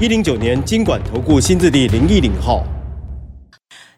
一零九年经管投顾新字第零一零号。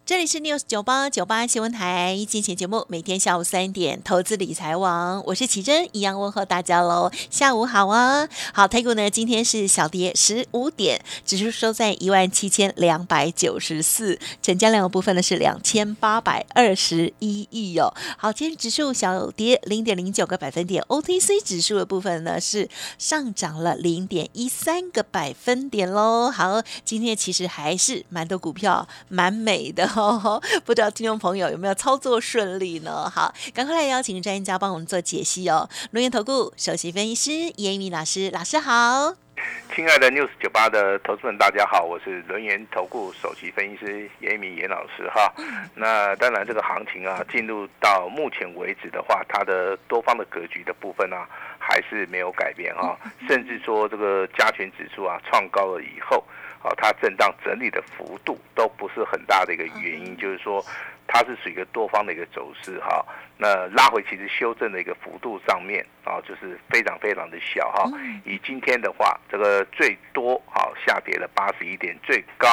这里是 News 九八九八新闻台，进行节目，每天下午三点，投资理财网，我是奇珍，一样问候大家喽。下午好啊，好，台股呢今天是小跌十五点，指数收在一万七千两百九十四，成交量的部分呢是两千八百二十一亿哦。好，今天指数小跌零点零九个百分点，OTC 指数的部分呢是上涨了零点一三个百分点喽。好，今天其实还是蛮多股票蛮美的。哦，不知道听众朋友有没有操作顺利呢？好，赶快来邀请专家帮我们做解析哦。龙岩投顾首席分析师严明老师，老师好。亲爱的 News 九八的投资们，大家好，我是轮研投顾首席分析师严明严老师哈。那当然，这个行情啊，进入到目前为止的话，它的多方的格局的部分啊，还是没有改变哈。甚至说，这个加权指数啊，创高了以后。啊，它震荡整理的幅度都不是很大的一个原因，就是说它是属于一个多方的一个走势哈。那拉回其实修正的一个幅度上面啊，就是非常非常的小哈。以今天的话，这个最多好下跌了八十一点，最高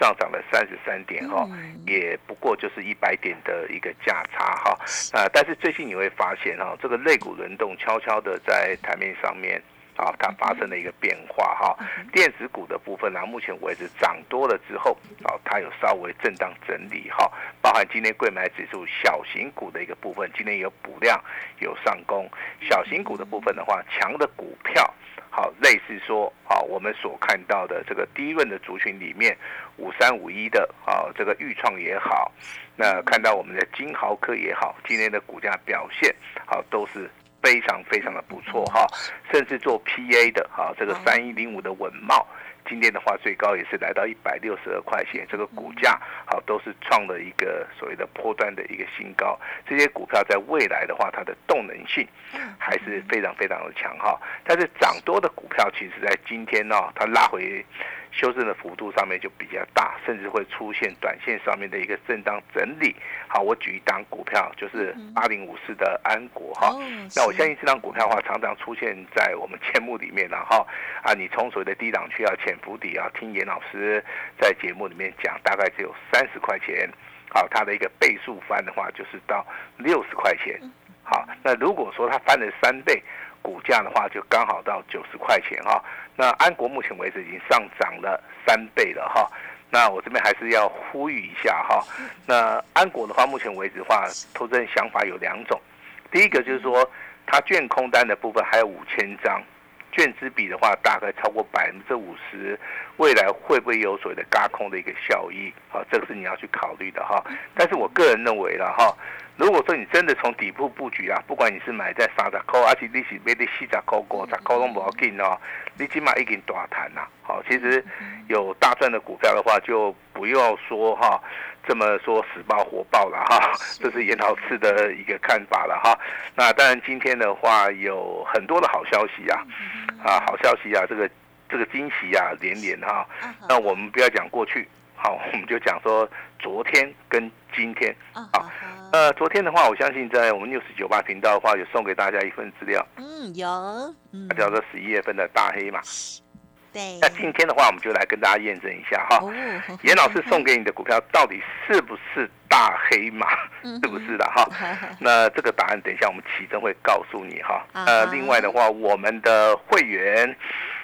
上涨了三十三点哈，也不过就是一百点的一个价差哈。啊，但是最近你会发现哈，这个肋骨轮动悄悄的在台面上面。啊，它发生了一个变化哈，电子股的部分呢，目前为止涨多了之后，啊，它有稍微震荡整理哈，包含今天贵买指数小型股的一个部分，今天有补量有上攻，小型股的部分的话，强的股票，好，类似说好，我们所看到的这个第一轮的族群里面，五三五一的啊，这个豫创也好，那看到我们的金豪科也好，今天的股价表现好都是。非常非常的不错哈，甚至做 PA 的哈，这个三一零五的稳茂，今天的话最高也是来到一百六十二块钱，这个股价好都是创了一个所谓的波段的一个新高。这些股票在未来的话，它的动能性还是非常非常的强哈。但是涨多的股票，其实在今天呢，它拉回。修正的幅度上面就比较大，甚至会出现短线上面的一个震荡整理。好，我举一档股票，就是八零五四的安国哈。那我相信这档股票的话，常常出现在我们节目里面了哈。啊，你从所谓的低档区啊、潜伏底啊，听严老师在节目里面讲，大概只有三十块钱。好，它的一个倍数翻的话，就是到六十块钱。好，那如果说它翻了三倍。股价的话就刚好到九十块钱哈，那安国目前为止已经上涨了三倍了哈，那我这边还是要呼吁一下哈，那安国的话目前为止的话，投资人想法有两种，第一个就是说它券空单的部分还有五千张，券资比的话大概超过百分之五十，未来会不会有所谓的嘎空的一个效益？好，这个是你要去考虑的哈，但是我个人认为了哈。如果说你真的从底部布局啊，不管你是买在三十块，而且利息买的四十块、五十块都不要紧哦，你起码已经大谈呐。好，其实有大赚的股票的话，就不要说哈，这么说死爆活爆了哈，这是严老师的一个看法了哈。那当然今天的话有很多的好消息啊，啊好消息啊，这个这个惊喜啊连连哈。那我们不要讲过去，好，我们就讲说昨天跟今天啊。呃，昨天的话，我相信在我们六十九八频道的话，有送给大家一份资料。嗯，有，嗯，叫做十一月份的大黑马。对。那今天的话，我们就来跟大家验证一下哈，严老师送给你的股票到底是不是大黑马？是不是的哈？那这个答案等一下我们启真会告诉你哈。呃，另外的话，我们的会员，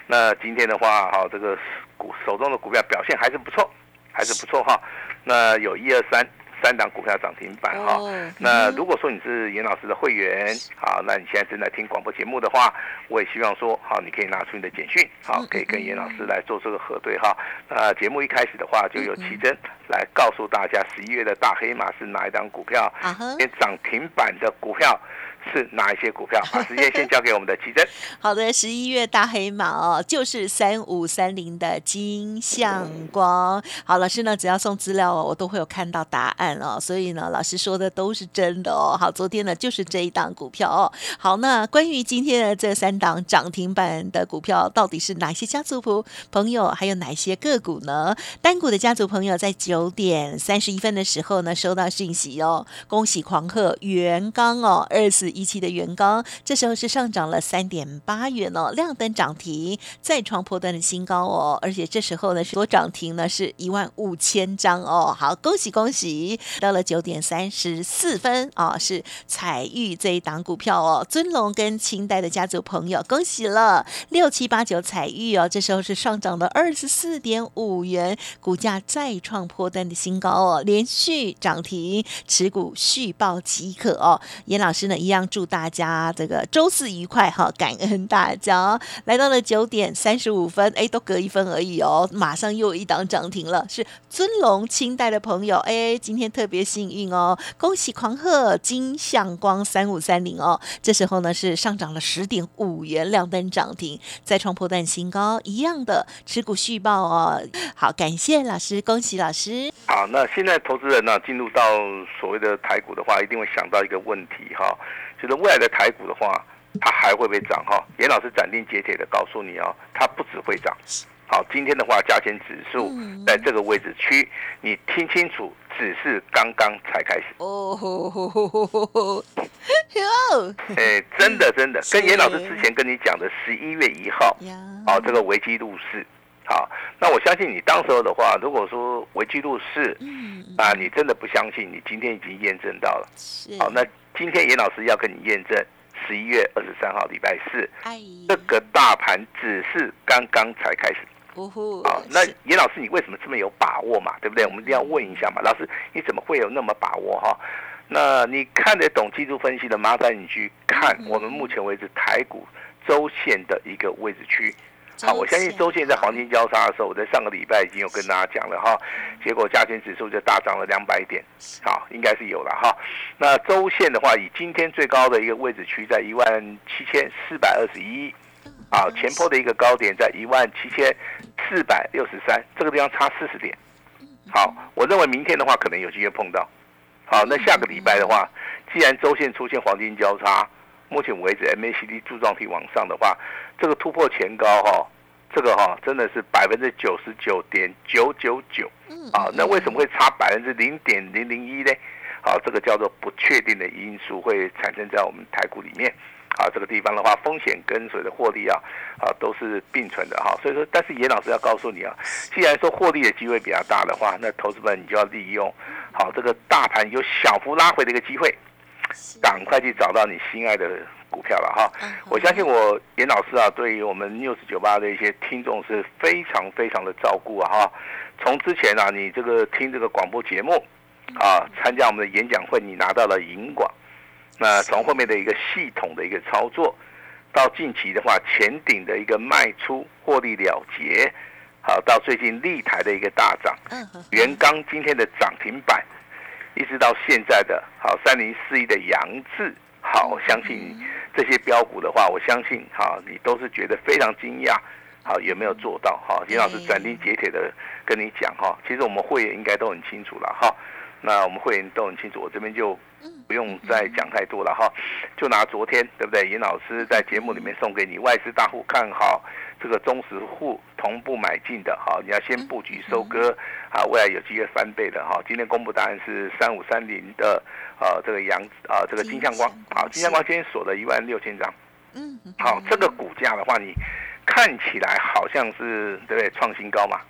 那今天的话，哈，这个股手中的股票表现还是不错，还是不错哈。那有一二三。三档股票涨停板哈，那如果说你是严老师的会员，好，那你现在正在听广播节目的话，我也希望说，好，你可以拿出你的简讯，好，可以跟严老师来做这个核对哈。那节目一开始的话，就由奇珍来告诉大家，十一月的大黑马是哪一档股票？连涨停板的股票是哪一些股票？把 时间先交给我们的奇珍。好的，十一月大黑马哦，就是三五三零的金相光。好，老师呢，只要送资料哦，我都会有看到答案哦，所以呢，老师说的都是真的哦。好，昨天呢就是这一档股票哦。好，那关于今天的这三档涨停板的股票，到底是哪些家族朋朋友，还有哪些个股呢？单股的家族朋友在九点三十一分的时候呢，收到讯息哦，恭喜狂贺元刚哦，二四一期的元刚，这时候是上涨了三点八元哦，亮灯涨停，再创破断的新高哦，而且这时候呢，所涨停呢是一万五千张哦，好，恭喜恭喜！到了九点三十四分啊，是彩玉这一档股票哦，尊龙跟清代的家族朋友，恭喜了六七八九彩玉哦，这时候是上涨了二十四点五元，股价再创破断的新高哦，连续涨停，持股续报即可哦。严老师呢，一样祝大家这个周四愉快哈，感恩大家。来到了九点三十五分，哎，都隔一分而已哦，马上又有一档涨停了，是尊龙清代的朋友，哎，今天特别幸运哦，恭喜狂贺金相光三五三零哦，这时候呢是上涨了十点五元，亮灯涨停，再创破断新高，一样的持股续报哦。好，感谢老师，恭喜老师。好，那现在投资人呢进入到所谓的台股的话，一定会想到一个问题哈，就是未来的台股的话，它还会不会涨哈？严老师斩钉截铁的告诉你哦，它不只会涨。好，今天的话，加权指数在这个位置区，你听清楚，只是刚刚才开始。哎，真的真的，跟严老师之前跟你讲的十一月一号，哦，这个危机入市。好，那我相信你当时候的话，如果说危机入市，啊，你真的不相信，你今天已经验证到了。好，那今天严老师要跟你验证。十一月二十三号，礼拜四，这个大盘只是刚刚才开始。好，那严老师，你为什么这么有把握嘛？对不对？我们一定要问一下嘛。老师，你怎么会有那么把握哈？那你看得懂技术分析的，麻烦你去看我们目前为止台股周线的一个位置区。好，我相信周线在黄金交叉的时候，我在上个礼拜已经有跟大家讲了哈，结果加权指数就大涨了两百点，好，应该是有了哈。那周线的话，以今天最高的一个位置区在一万七千四百二十一，啊，前坡的一个高点在一万七千四百六十三，这个地方差四十点。好，我认为明天的话可能有机会碰到。好，那下个礼拜的话，既然周线出现黄金交叉。目前为止，MACD 柱状体往上的话，这个突破前高哈，这个哈真的是百分之九十九点九九九，啊，那为什么会差百分之零点零零一呢？好，这个叫做不确定的因素会产生在我们台股里面，啊，这个地方的话，风险跟随的获利啊，啊都是并存的哈，所以说，但是严老师要告诉你啊，既然说获利的机会比较大的话，那投资们你就要利用好这个大盘有小幅拉回的一个机会。赶快去找到你心爱的股票了哈！我相信我严老师啊，对于我们 news 九八的一些听众是非常非常的照顾啊哈！从之前啊，你这个听这个广播节目啊，参加我们的演讲会，你拿到了银广，那从后面的一个系统的一个操作，到近期的话，前顶的一个卖出获利了结，好，到最近立台的一个大涨，元刚今天的涨停板。一直到现在的好三零四一的杨志，好，我相信这些标股的话，我相信哈，你都是觉得非常惊讶，好，有没有做到？哈，尹老师斩钉截铁的跟你讲哈，其实我们会员应该都很清楚了哈，那我们会员都很清楚，我这边就。不用再讲太多了哈，就拿昨天对不对？尹老师在节目里面送给你外资大户看好这个中实户同步买进的哈，你要先布局收割啊，未来有机会翻倍的哈。今天公布答案是三五三零的呃这个阳啊这个金相光，好金相光今天锁了一万六千张，嗯，好这个股价的话，你看起来好像是对不对创新高嘛？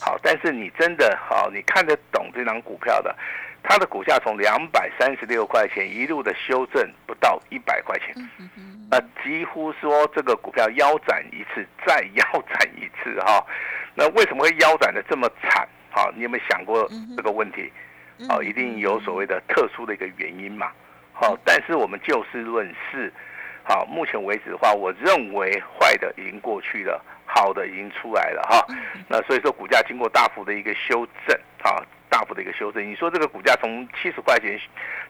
好，但是你真的好，你看得懂这张股票的？它的股价从两百三十六块钱一路的修正不到一百块钱，那几乎说这个股票腰斩一次再腰斩一次哈，那为什么会腰斩的这么惨？好，你有没有想过这个问题？好，一定有所谓的特殊的一个原因嘛？好，但是我们就事论事，好，目前为止的话，我认为坏的已经过去了，好的已经出来了哈。那所以说股价经过大幅的一个修正，好。大幅的一个修正。你说这个股价从七十块钱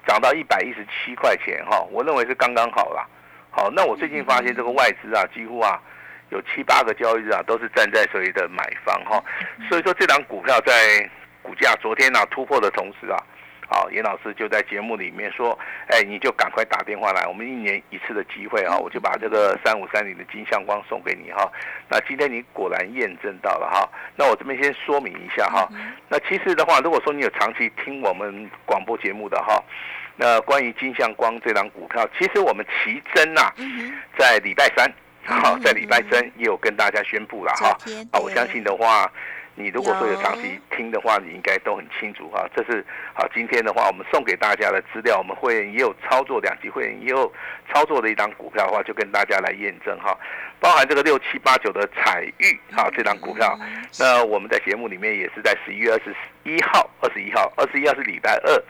涨到一百一十七块钱哈，我认为是刚刚好啦。好，那我最近发现这个外资啊，几乎啊有七八个交易日啊都是站在所谓的买方哈，所以说这档股票在股价昨天啊突破的同时啊。好，严老师就在节目里面说，哎，你就赶快打电话来，我们一年一次的机会啊，我就把这个三五三零的金相光送给你哈。那今天你果然验证到了哈。那我这边先说明一下哈。那其实的话，如果说你有长期听我们广播节目的哈，那关于金相光这张股票，其实我们奇珍呐，在礼拜三，好，在礼拜三也有跟大家宣布了哈。啊，我相信的话。你如果说有长期听的话，你应该都很清楚哈。这是好，今天的话，我们送给大家的资料，我们会员也有操作，两级会员也有操作的一张股票的话，就跟大家来验证哈。包含这个六七八九的彩玉哈，这档股票，那我们在节目里面也是在十一月二十一号、二十一号、二十一号是礼拜二。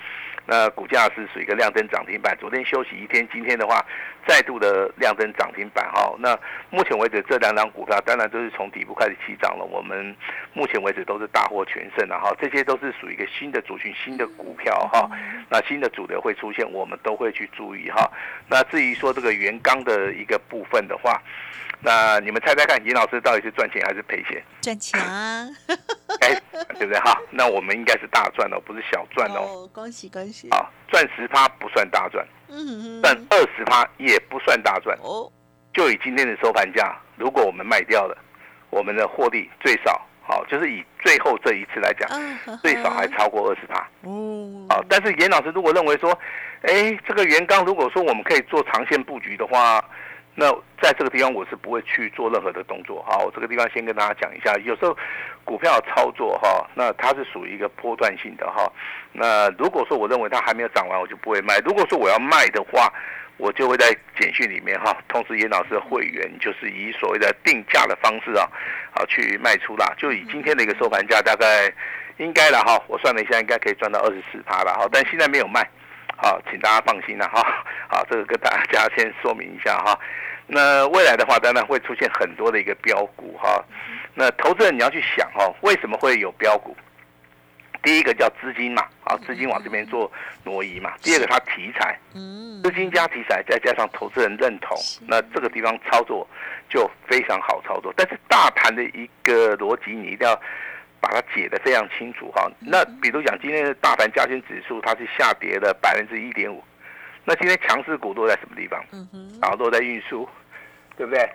那股价是属于一个亮灯涨停板，昨天休息一天，今天的话再度的亮灯涨停板哈。那目前为止这两张股票当然都是从底部开始起涨了，我们目前为止都是大获全胜的哈。这些都是属于一个新的族群、新的股票哈。那新的主流会出现，我们都会去注意哈。那至于说这个原钢的一个部分的话，那你们猜猜看，尹老师到底是赚钱还是赔钱？赚钱啊！哎，对不对哈？那我们应该是大赚哦，不是小赚哦。恭喜恭喜！啊，赚十趴不算大赚，嗯，赚二十趴也不算大赚哦。就以今天的收盘价，如果我们卖掉了，我们的获利最少，好，就是以最后这一次来讲，最少还超过二十趴。哦，啊，但是严老师如果认为说，哎，这个原钢如果说我们可以做长线布局的话。那在这个地方我是不会去做任何的动作，好，我这个地方先跟大家讲一下，有时候股票操作哈，那它是属于一个波段性的哈，那如果说我认为它还没有涨完，我就不会卖；如果说我要卖的话，我就会在简讯里面哈，通知严老师的会员，就是以所谓的定价的方式啊，好去卖出啦。就以今天的一个收盘价，大概应该了哈，我算了一下，应该可以赚到二十四趴了哈，但现在没有卖，好，请大家放心了哈，好，这个跟大家先说明一下哈。那未来的话，当然会出现很多的一个标股哈。那投资人你要去想哦，为什么会有标股？第一个叫资金嘛，啊，资金往这边做挪移嘛。第二个它题材，嗯，资金加题材，再加上投资人认同，那这个地方操作就非常好操作。但是大盘的一个逻辑，你一定要把它解得非常清楚哈。那比如讲，今天的大盘加权指数它是下跌了百分之一点五。那今天强势股落在什么地方？嗯哼，然后落在运输，对不对？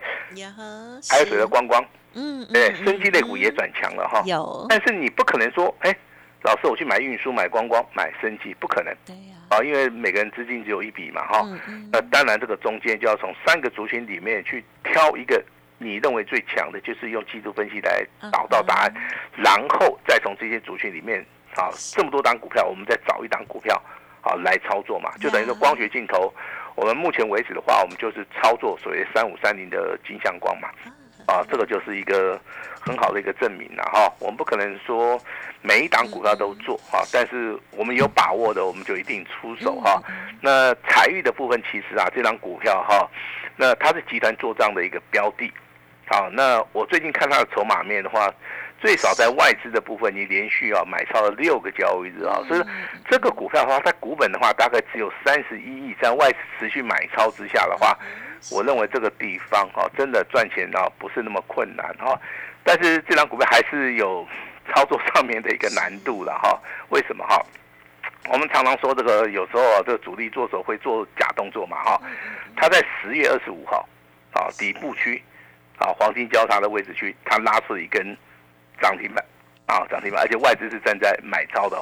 还有谁的观光？嗯，对，生机类股也转强了哈。有，但是你不可能说，哎，老师我去买运输、买观光、买生机，不可能。对呀。啊，因为每个人资金只有一笔嘛，哈。那当然，这个中间就要从三个族群里面去挑一个你认为最强的，就是用技术分析来找到答案，然后再从这些族群里面，啊，这么多档股票，我们再找一档股票。好，来操作嘛，就等于说光学镜头，我们目前为止的话，我们就是操作所谓三五三零的金相光嘛，啊，这个就是一个很好的一个证明了哈。我们不可能说每一档股票都做哈，但是我们有把握的，我们就一定出手哈。那财运的部分，其实啊，这张股票哈，那它是集团做账的一个标的，好，那我最近看它的筹码面的话。最少在外资的部分，你连续啊买超了六个交易日啊，所以这个股票的话，在股本的话大概只有三十一亿，在外资持续买超之下的话，我认为这个地方哈真的赚钱啊不是那么困难哈，但是这张股票还是有操作上面的一个难度了哈。为什么哈？我们常常说这个有时候啊，这个主力做手会做假动作嘛哈。他在十月二十五号啊底部区啊黄金交叉的位置区，他拉出一根。涨停板啊，涨停板，而且外资是站在买超的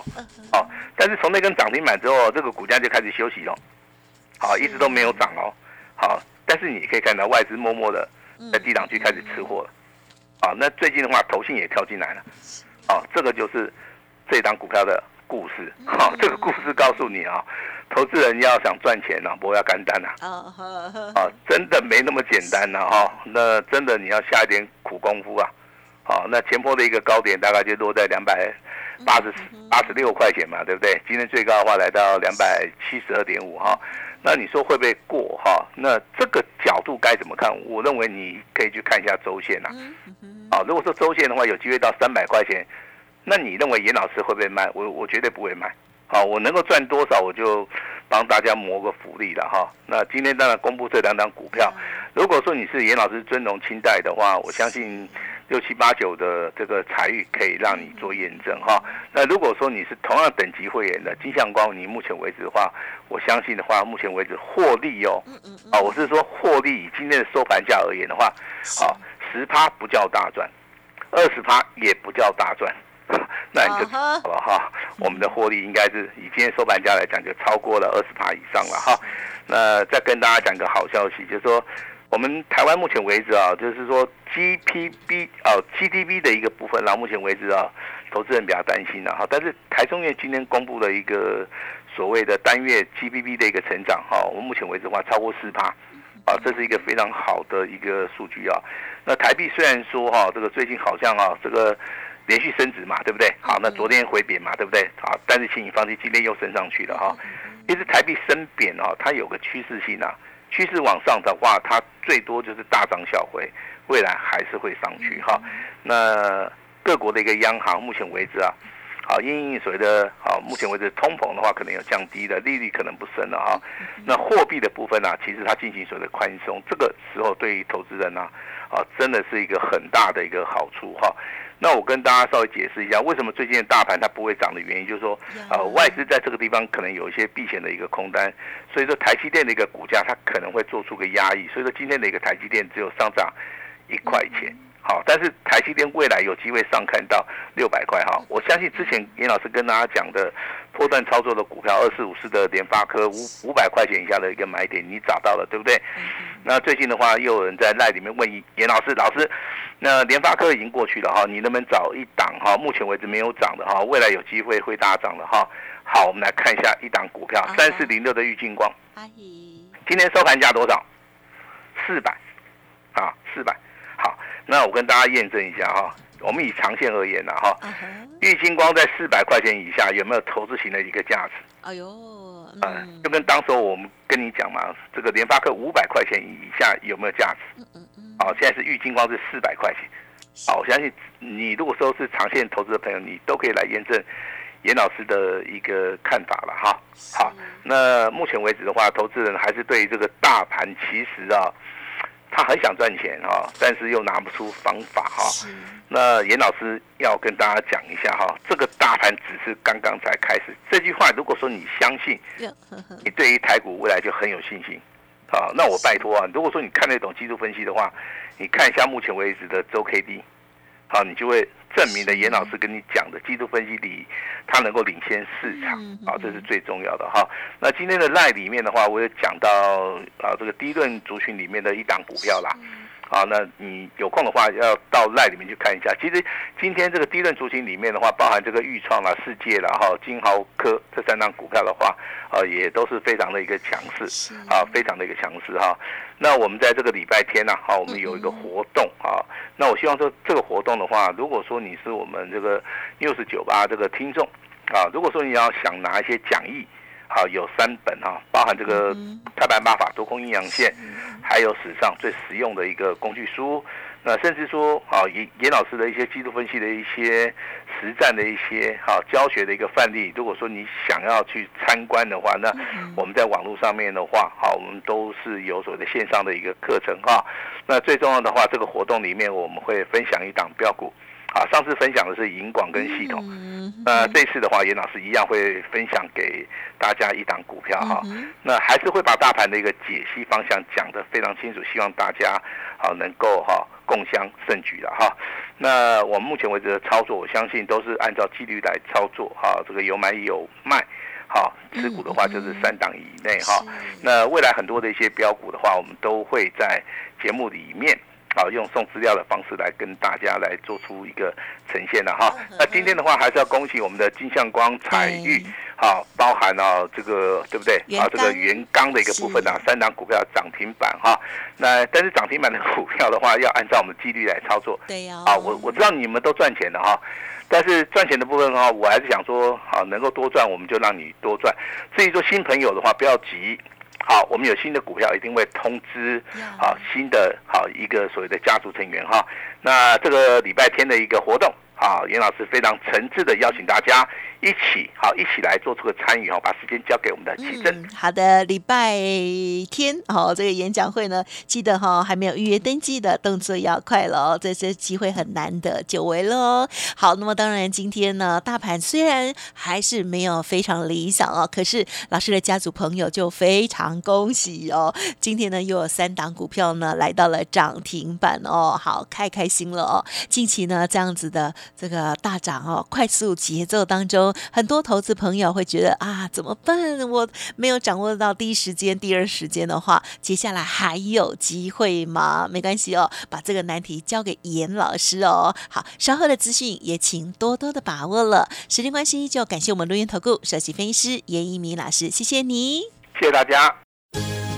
哦。但是从那根涨停板之后，这个股价就开始休息了，好，一直都没有涨哦。好，但是你可以看到外资默默的在低档区开始吃货了。啊，那最近的话，投信也跳进来了。啊，这个就是这档股票的故事。好，这个故事告诉你啊，投资人要想赚钱呢，不要干单呐。啊，真的没那么简单呐。哈，那真的你要下一点苦功夫啊。好，那前波的一个高点大概就落在两百八十八十六块钱嘛，对不对？今天最高的话来到两百七十二点五哈，那你说会不会过哈？那这个角度该怎么看？我认为你可以去看一下周线呐。啊，如果说周线的话有机会到三百块钱，那你认为严老师会不会卖？我我绝对不会卖。好，我能够赚多少，我就帮大家谋个福利了哈。那今天当然公布这两档股票，如果说你是严老师尊荣清代的话，我相信六七八九的这个财运可以让你做验证哈。那如果说你是同样等级会员的金相光，你目前为止的话，我相信的话，目前为止获利哦，啊，我是说获利以今天的收盘价而言的话，好，十趴不叫大赚，二十趴也不叫大赚。那你就好了哈，我们的获利应该是以今天收盘价来讲，就超过了二十趴以上了哈。那再跟大家讲个好消息，就是说我们台湾目前为止啊，就是说 GPB 哦 GDP 的一个部分，然后目前为止啊，投资人比较担心的哈。但是台中院今天公布了一个所谓的单月 GDP 的一个成长哈，我们目前为止的话超过四趴，啊，这是一个非常好的一个数据啊。那台币虽然说哈，这个最近好像啊这个。连续升值嘛，对不对？好，那昨天回贬嘛，对不对？好，但是请你放心，今天又升上去了哈。其实台币升贬啊，它有个趋势性啊，趋势往上的话，它最多就是大涨小回，未来还是会上去哈。那各国的一个央行目前为止啊，好，因所谓的啊，目前为止通膨的话，可能有降低的利率可能不升了哈。那货币的部分呢，其实它进行所谓的宽松，这个时候对于投资人呢，啊，真的是一个很大的一个好处哈。那我跟大家稍微解释一下，为什么最近的大盘它不会涨的原因，就是说，呃，外资在这个地方可能有一些避险的一个空单，所以说台积电的一个股价它可能会做出个压抑，所以说今天的一个台积电只有上涨一块钱，好，但是台积电未来有机会上看到六百块哈，我相信之前严老师跟大家讲的破断操作的股票二四五四的联发科五五百块钱以下的一个买点，你找到了对不对？那最近的话又有人在赖里面问严老师，老师。那联发科已经过去了哈，你能不能找一档哈？目前为止没有涨的哈，未来有机会会大涨的哈。好，我们来看一下一档股票，三四零六的玉金光。阿姨，今天收盘价多少？四百，啊，四百。好，那我跟大家验证一下哈，我们以长线而言呢哈，玉金光在四百块钱以下有没有投资型的一个价值？哎呦，嗯，就跟当时我们跟你讲嘛，这个联发科五百块钱以下有没有价值？嗯嗯。好，现在是玉金光是四百块钱。好，我相信你如果说是长线投资的朋友，你都可以来验证严老师的一个看法了哈。好，那目前为止的话，投资人还是对这个大盘其实啊，他很想赚钱哈，但是又拿不出方法哈。那严老师要跟大家讲一下哈，这个大盘只是刚刚才开始。这句话如果说你相信，你对于台股未来就很有信心。好，那我拜托啊，如果说你看得懂技术分析的话，你看一下目前为止的周 K D，好，你就会证明了严老师跟你讲的技术分析里，它能够领先市场，啊，这是最重要的哈。那今天的赖里面的话，我也讲到啊，这个第一轮族群里面的一档股票啦。好，那你有空的话要到赖里面去看一下。其实今天这个低润族群里面的话，包含这个豫创啦、世界啦、哈金豪科这三档股票的话，啊，也都是非常的一个强势，啊，非常的一个强势哈。那我们在这个礼拜天呢，好，我们有一个活动啊。那我希望说这个活动的话，如果说你是我们这个六十九八这个听众啊，如果说你要想拿一些讲义。好，有三本哈，包含这个《太白八法多空阴阳线》，还有史上最实用的一个工具书。那甚至说，啊，严严老师的一些技术分析的一些实战的一些哈教学的一个范例。如果说你想要去参观的话，那我们在网络上面的话，好，我们都是有所谓的线上的一个课程哈。那最重要的话，这个活动里面我们会分享一档标股。好，上次分享的是银广跟系统，那这次的话，严老师一样会分享给大家一档股票哈。那还是会把大盘的一个解析方向讲得非常清楚，希望大家好能够哈共襄盛举的哈。那我们目前为止的操作，我相信都是按照纪律来操作哈。这个有买有卖，好持股的话就是三档以内哈。那未来很多的一些标股的话，我们都会在节目里面。好，用送资料的方式来跟大家来做出一个呈现了哈。那今天的话，还是要恭喜我们的金相光彩玉，好，包含了这个对不对？啊，这个原钢的一个部分啊，三档股票涨停板哈。那但是涨停板的股票的话，要按照我们纪律来操作。对呀。啊，我我知道你们都赚钱的哈，但是赚钱的部分的话，我还是想说，好，能够多赚，我们就让你多赚。至于说新朋友的话，不要急。好，我们有新的股票，一定会通知。好，新的好一个所谓的家族成员哈。那这个礼拜天的一个活动，啊，严老师非常诚挚的邀请大家一起好一起来做出个参与哦，把时间交给我们的奇珍。好的，礼拜天哦，这个演讲会呢，记得哈还没有预约登记的动作要快了哦，这次机会很难得，久违了哦。好，那么当然今天呢，大盘虽然还是没有非常理想哦，可是老师的家族朋友就非常恭喜哦，今天呢又有三档股票呢来到了涨停板哦，好开开心了哦。近期呢这样子的这个大涨哦，快速节奏当中，很多投资朋友会觉得啊怎么办？我没有掌握到第一时间、第二时间的话，接下来还有机会吗？没关系哦，把这个难题交给严老师哦。好，稍后的资讯也请多多的把握了。时间关系，就感谢我们录音投顾首席分析师严一鸣老师，谢谢你，谢谢大家。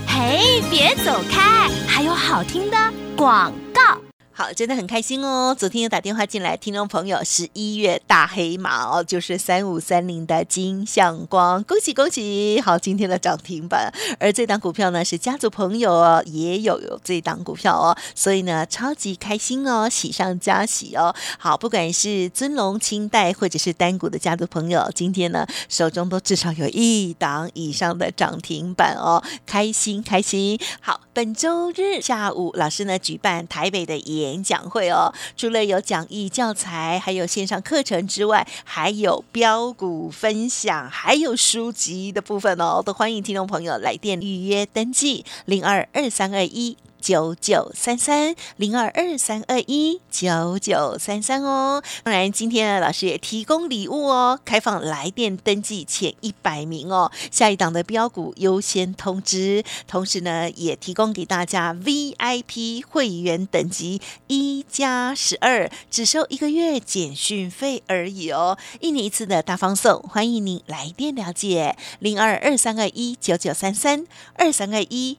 嘿，别走开，还有好听的广告。好，真的很开心哦！昨天有打电话进来，听众朋友，十一月大黑马哦，就是三五三零的金相光，恭喜恭喜！好，今天的涨停板，而这档股票呢是家族朋友哦，也有有这档股票哦，所以呢超级开心哦，喜上加喜哦！好，不管是尊龙、清代或者是单股的家族朋友，今天呢手中都至少有一档以上的涨停板哦，开心开心！好，本周日下午，老师呢举办台北的演。讲会哦，除了有讲义教材，还有线上课程之外，还有标股分享，还有书籍的部分哦，都欢迎听众朋友来电预约登记零二二三二一。九九三三零二二三二一九九三三哦，当然今天呢，老师也提供礼物哦，开放来电登记前一百名哦，下一档的标股优先通知，同时呢，也提供给大家 VIP 会员等级一加十二，只收一个月简讯费而已哦，一年一次的大放送，欢迎您来电了解。零二二三二一九九三三二三二一。